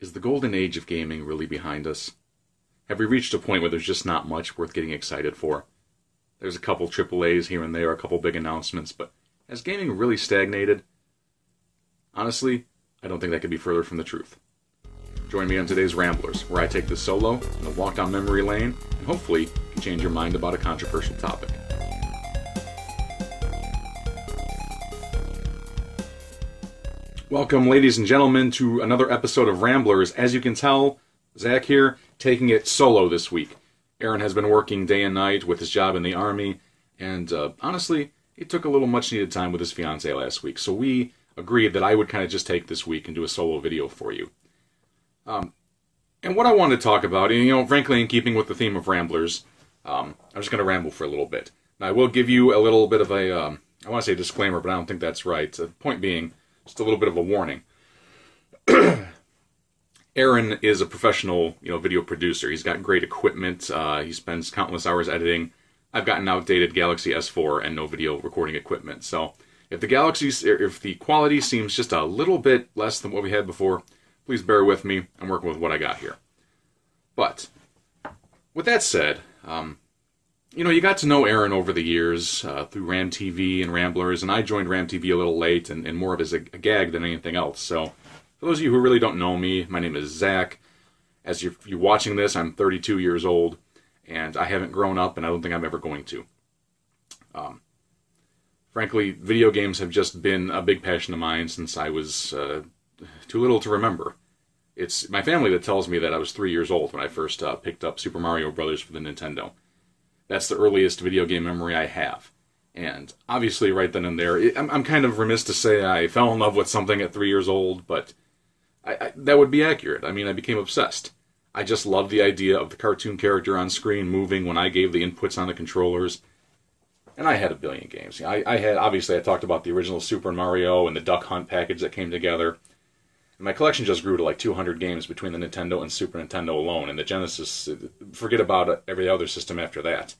Is the golden age of gaming really behind us? Have we reached a point where there's just not much worth getting excited for? There's a couple AAAs here and there, a couple big announcements, but has gaming really stagnated? Honestly, I don't think that could be further from the truth. Join me on today's Ramblers, where I take this solo and a walk down memory lane, and hopefully can change your mind about a controversial topic. Welcome, ladies and gentlemen, to another episode of Ramblers. As you can tell, Zach here, taking it solo this week. Aaron has been working day and night with his job in the Army, and uh, honestly, he took a little much needed time with his fiance last week, so we agreed that I would kind of just take this week and do a solo video for you. Um, and what I want to talk about, and, you know, frankly, in keeping with the theme of Ramblers, um, I'm just going to ramble for a little bit. Now, I will give you a little bit of a, um, I want to say disclaimer, but I don't think that's right. The point being, just a little bit of a warning. Aaron is a professional, you know, video producer. He's got great equipment. Uh, he spends countless hours editing. I've got an outdated Galaxy S4 and no video recording equipment. So if the Galaxy, if the quality seems just a little bit less than what we had before, please bear with me. I'm working with what I got here. But with that said, um, you know, you got to know Aaron over the years uh, through Ram TV and Ramblers, and I joined Ram TV a little late and, and more of as a, a, gag than anything else. So, for those of you who really don't know me, my name is Zach. As you're, you're watching this, I'm 32 years old, and I haven't grown up, and I don't think I'm ever going to. Um, frankly, video games have just been a big passion of mine since I was uh, too little to remember. It's my family that tells me that I was three years old when I first uh, picked up Super Mario Brothers for the Nintendo. That's the earliest video game memory I have. And obviously, right then and there, I'm, I'm kind of remiss to say I fell in love with something at three years old, but I, I, that would be accurate. I mean, I became obsessed. I just loved the idea of the cartoon character on screen moving when I gave the inputs on the controllers. And I had a billion games. I, I had obviously I talked about the original Super Mario and the Duck Hunt package that came together. And my collection just grew to like 200 games between the Nintendo and Super Nintendo alone, and the Genesis. Forget about every other system after that.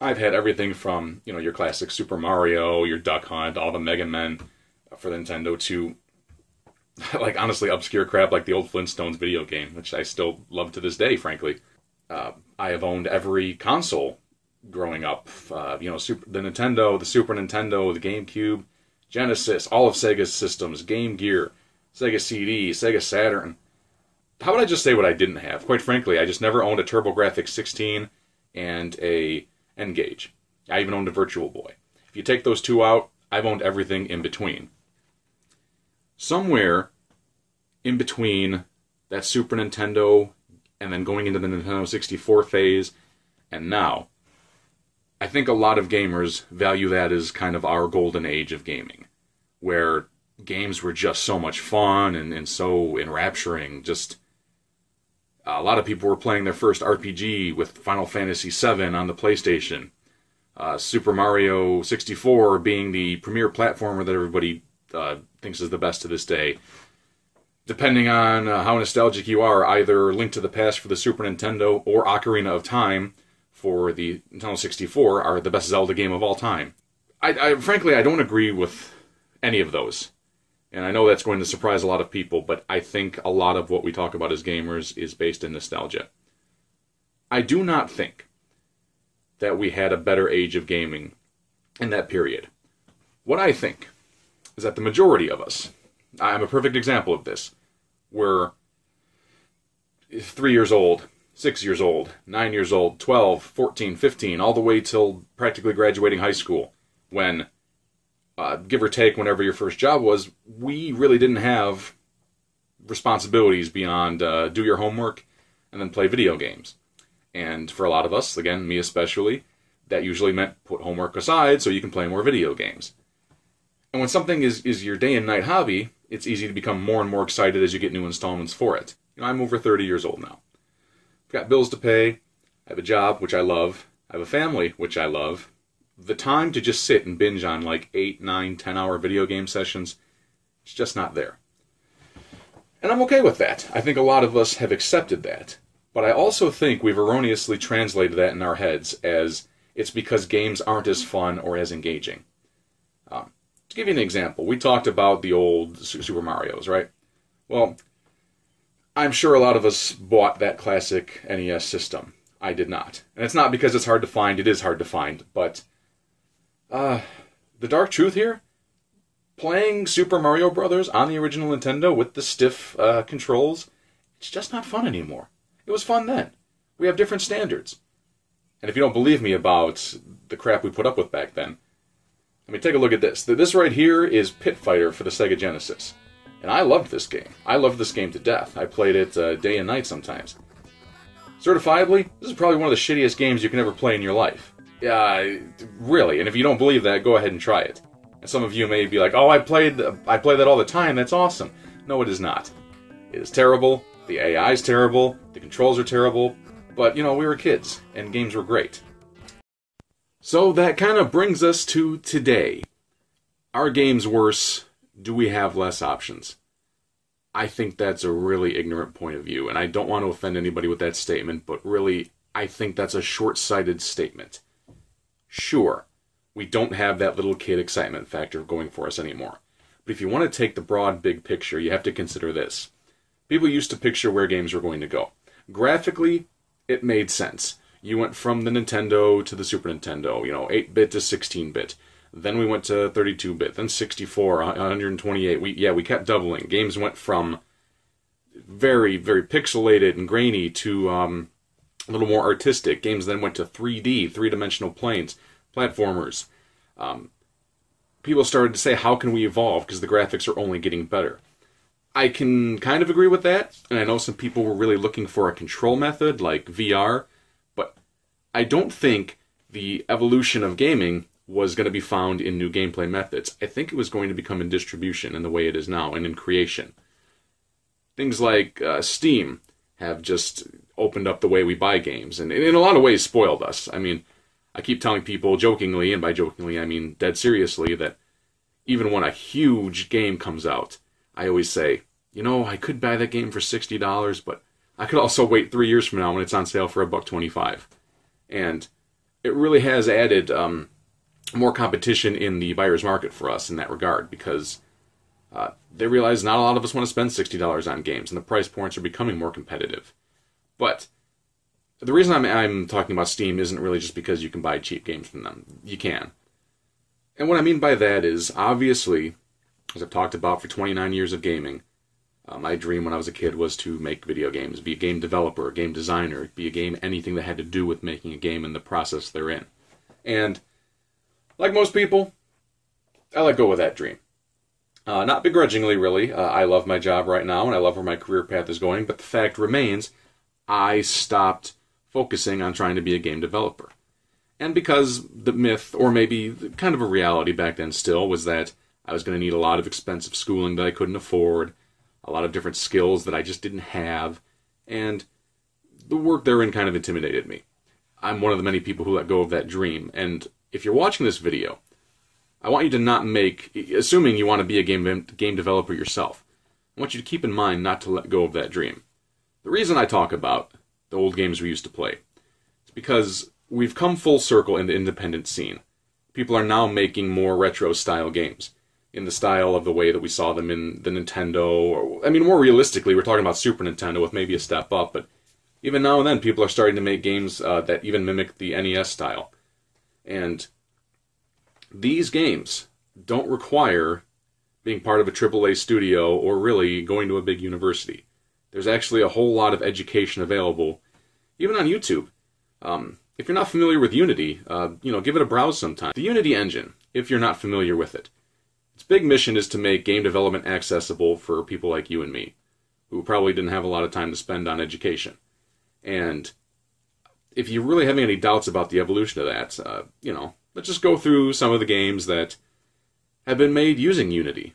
I've had everything from you know your classic Super Mario, your Duck Hunt, all the Mega Men for the Nintendo to like honestly obscure crap like the old Flintstones video game, which I still love to this day. Frankly, uh, I have owned every console growing up. Uh, you know, Super, the Nintendo, the Super Nintendo, the GameCube, Genesis, all of Sega's systems, Game Gear, Sega CD, Sega Saturn. How would I just say what I didn't have? Quite frankly, I just never owned a TurboGrafx 16 and a N-Gage. I even owned a Virtual Boy. If you take those two out, I've owned everything in between. Somewhere in between that Super Nintendo and then going into the Nintendo 64 phase and now, I think a lot of gamers value that as kind of our golden age of gaming, where games were just so much fun and, and so enrapturing. Just a lot of people were playing their first RPG with Final Fantasy VII on the PlayStation. Uh, Super Mario 64 being the premier platformer that everybody uh, thinks is the best to this day. Depending on uh, how nostalgic you are, either Link to the Past for the Super Nintendo or Ocarina of Time for the Nintendo 64 are the best Zelda game of all time. I, I frankly I don't agree with any of those. And I know that's going to surprise a lot of people, but I think a lot of what we talk about as gamers is based in nostalgia. I do not think that we had a better age of gaming in that period. What I think is that the majority of us, I'm a perfect example of this, were three years old, six years old, nine years old, 12, 14, 15, all the way till practically graduating high school when uh, give or take whenever your first job was, we really didn't have responsibilities beyond uh, do your homework and then play video games. And for a lot of us, again, me especially, that usually meant put homework aside so you can play more video games. And when something is, is your day and night hobby, it's easy to become more and more excited as you get new installments for it. You know, I'm over 30 years old now. I've got bills to pay, I have a job, which I love, I have a family, which I love, the time to just sit and binge on like eight, nine, ten hour video game sessions, it's just not there. And I'm okay with that. I think a lot of us have accepted that. But I also think we've erroneously translated that in our heads as it's because games aren't as fun or as engaging. Um, to give you an example, we talked about the old Super Mario's, right? Well, I'm sure a lot of us bought that classic NES system. I did not. And it's not because it's hard to find, it is hard to find, but uh, the dark truth here playing Super Mario Brothers on the original Nintendo with the stiff uh, controls, it's just not fun anymore. It was fun then. We have different standards. And if you don't believe me about the crap we put up with back then, I mean, take a look at this. This right here is Pit Fighter for the Sega Genesis. And I loved this game. I loved this game to death. I played it uh, day and night sometimes. Certifiably, this is probably one of the shittiest games you can ever play in your life. Yeah, really. And if you don't believe that, go ahead and try it. And some of you may be like, "Oh, I played I play that all the time. That's awesome." No, it is not. It is terrible. The AI is terrible. The controls are terrible. But you know, we were kids, and games were great. So that kind of brings us to today. Are games worse? Do we have less options? I think that's a really ignorant point of view, and I don't want to offend anybody with that statement, but really, I think that's a short sighted statement. Sure, we don't have that little kid excitement factor going for us anymore. But if you want to take the broad, big picture, you have to consider this. People used to picture where games were going to go. Graphically, it made sense. You went from the Nintendo to the Super Nintendo, you know, 8 bit to 16 bit. Then we went to 32 bit, then 64, 128. We yeah, we kept doubling. Games went from very very pixelated and grainy to um, a little more artistic. Games then went to 3D, three dimensional planes, platformers. Um, people started to say, how can we evolve? Because the graphics are only getting better. I can kind of agree with that, and I know some people were really looking for a control method like VR, but I don't think the evolution of gaming was going to be found in new gameplay methods. I think it was going to become in distribution in the way it is now and in creation. Things like uh, Steam have just opened up the way we buy games and in a lot of ways spoiled us. I mean, I keep telling people jokingly, and by jokingly I mean dead seriously, that even when a huge game comes out, I always say, you know, I could buy that game for $60, but I could also wait three years from now when it's on sale for a buck 25. And it really has added um, more competition in the buyer's market for us in that regard because uh, they realize not a lot of us want to spend $60 on games and the price points are becoming more competitive. But the reason I'm, I'm talking about Steam isn't really just because you can buy cheap games from them. You can. And what I mean by that is, obviously, as I've talked about for 29 years of gaming, uh, my dream when I was a kid was to make video games, be a game developer, a game designer, be a game, anything that had to do with making a game and the process they're in. And like most people, I let go of that dream. Uh, not begrudgingly, really. Uh, I love my job right now and I love where my career path is going, but the fact remains I stopped focusing on trying to be a game developer. And because the myth, or maybe kind of a reality back then still, was that I was going to need a lot of expensive schooling that I couldn't afford, a lot of different skills that I just didn't have, and the work therein kind of intimidated me. I'm one of the many people who let go of that dream, and if you're watching this video, I want you to not make, assuming you want to be a game, game developer yourself, I want you to keep in mind not to let go of that dream. The reason I talk about the old games we used to play is because we've come full circle in the independent scene. People are now making more retro style games in the style of the way that we saw them in the Nintendo. Or, I mean, more realistically, we're talking about Super Nintendo with maybe a step up, but even now and then, people are starting to make games uh, that even mimic the NES style. And these games don't require being part of a AAA studio or really going to a big university. There's actually a whole lot of education available, even on YouTube. Um, if you're not familiar with Unity, uh, you know, give it a browse sometime. The Unity engine, if you're not familiar with it, its big mission is to make game development accessible for people like you and me, who probably didn't have a lot of time to spend on education. And if you're really having any doubts about the evolution of that, uh, you know, let's just go through some of the games that have been made using Unity.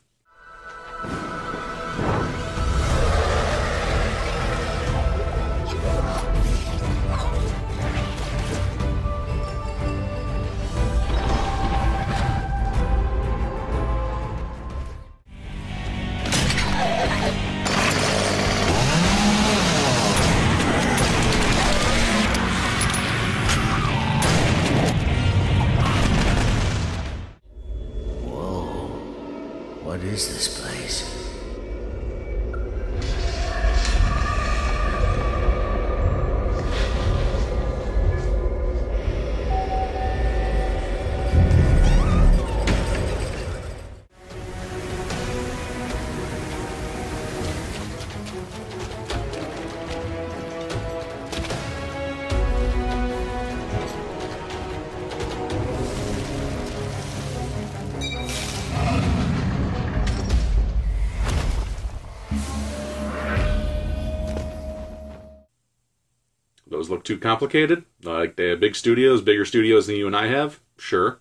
Too complicated? Like they have big studios, bigger studios than you and I have? Sure.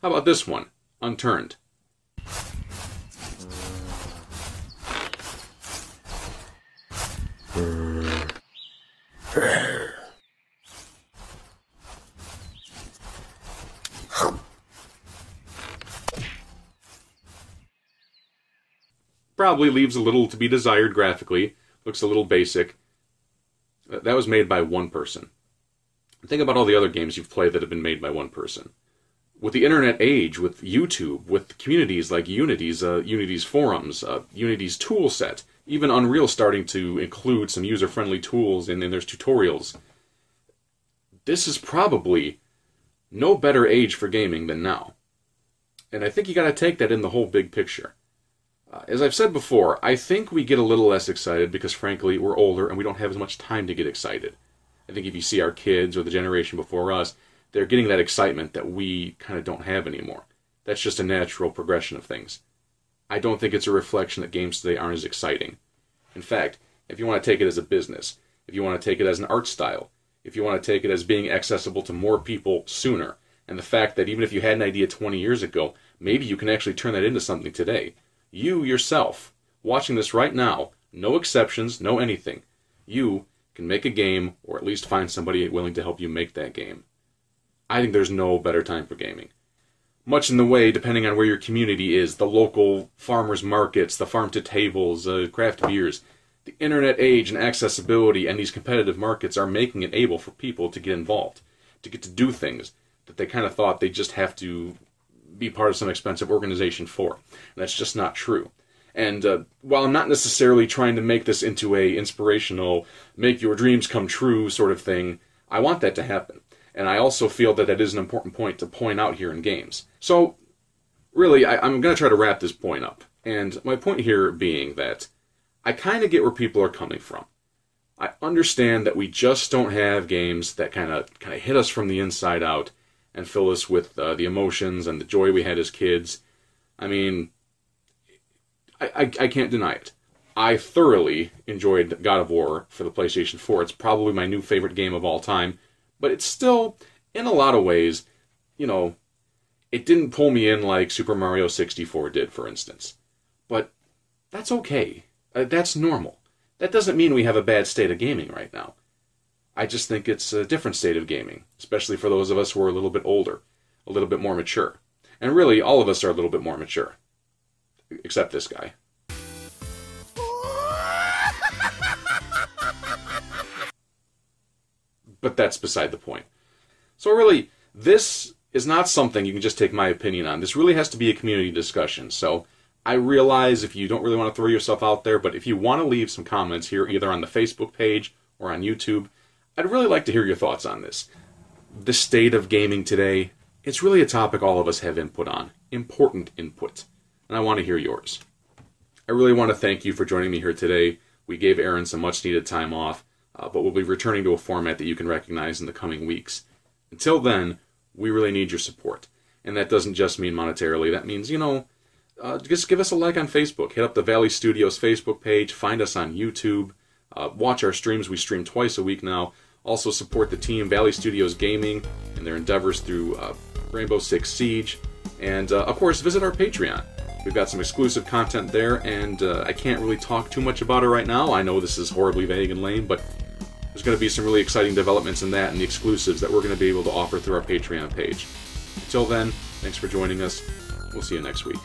How about this one? Unturned. Probably leaves a little to be desired graphically, looks a little basic. That was made by one person. Think about all the other games you've played that have been made by one person. With the internet age, with YouTube, with communities like Unity's, uh, Unity's forums, uh, Unity's tool set, even Unreal starting to include some user-friendly tools and then there's tutorials. This is probably no better age for gaming than now. And I think you got to take that in the whole big picture. Uh, as I've said before, I think we get a little less excited because, frankly, we're older and we don't have as much time to get excited. I think if you see our kids or the generation before us, they're getting that excitement that we kind of don't have anymore. That's just a natural progression of things. I don't think it's a reflection that games today aren't as exciting. In fact, if you want to take it as a business, if you want to take it as an art style, if you want to take it as being accessible to more people sooner, and the fact that even if you had an idea 20 years ago, maybe you can actually turn that into something today you yourself, watching this right now, no exceptions, no anything, you can make a game or at least find somebody willing to help you make that game. I think there's no better time for gaming. Much in the way, depending on where your community is, the local farmers markets, the farm to tables, uh, craft beers, the internet age and accessibility and these competitive markets are making it able for people to get involved, to get to do things that they kind of thought they just have to be part of some expensive organization for. And that's just not true. And uh, while I'm not necessarily trying to make this into a inspirational, make your dreams come true sort of thing, I want that to happen. And I also feel that that is an important point to point out here in games. So, really, I, I'm going to try to wrap this point up. And my point here being that I kind of get where people are coming from. I understand that we just don't have games that kind of kind of hit us from the inside out and fill us with uh, the emotions and the joy we had as kids. I mean, I, I, I can't deny it. I thoroughly enjoyed God of War for the PlayStation 4. It's probably my new favorite game of all time, but it's still, in a lot of ways, you know, it didn't pull me in like Super Mario 64 did, for instance. But that's okay. Uh, that's normal. That doesn't mean we have a bad state of gaming right now. I just think it's a different state of gaming, especially for those of us who are a little bit older, a little bit more mature. And really, all of us are a little bit more mature. Except this guy. but that's beside the point. So, really, this is not something you can just take my opinion on. This really has to be a community discussion. So, I realize if you don't really want to throw yourself out there, but if you want to leave some comments here, either on the Facebook page or on YouTube, I'd really like to hear your thoughts on this. The state of gaming today, it's really a topic all of us have input on, important input, and I want to hear yours. I really want to thank you for joining me here today. We gave Aaron some much needed time off, uh, but we'll be returning to a format that you can recognize in the coming weeks. Until then, we really need your support. And that doesn't just mean monetarily, that means, you know, uh, just give us a like on Facebook. Hit up the Valley Studios Facebook page, find us on YouTube, uh, watch our streams. We stream twice a week now. Also support the team, Valley Studios Gaming, and their endeavors through uh, Rainbow Six Siege. And uh, of course, visit our Patreon. We've got some exclusive content there, and uh, I can't really talk too much about it right now. I know this is horribly vague and lame, but there's going to be some really exciting developments in that and the exclusives that we're going to be able to offer through our Patreon page. Until then, thanks for joining us. We'll see you next week.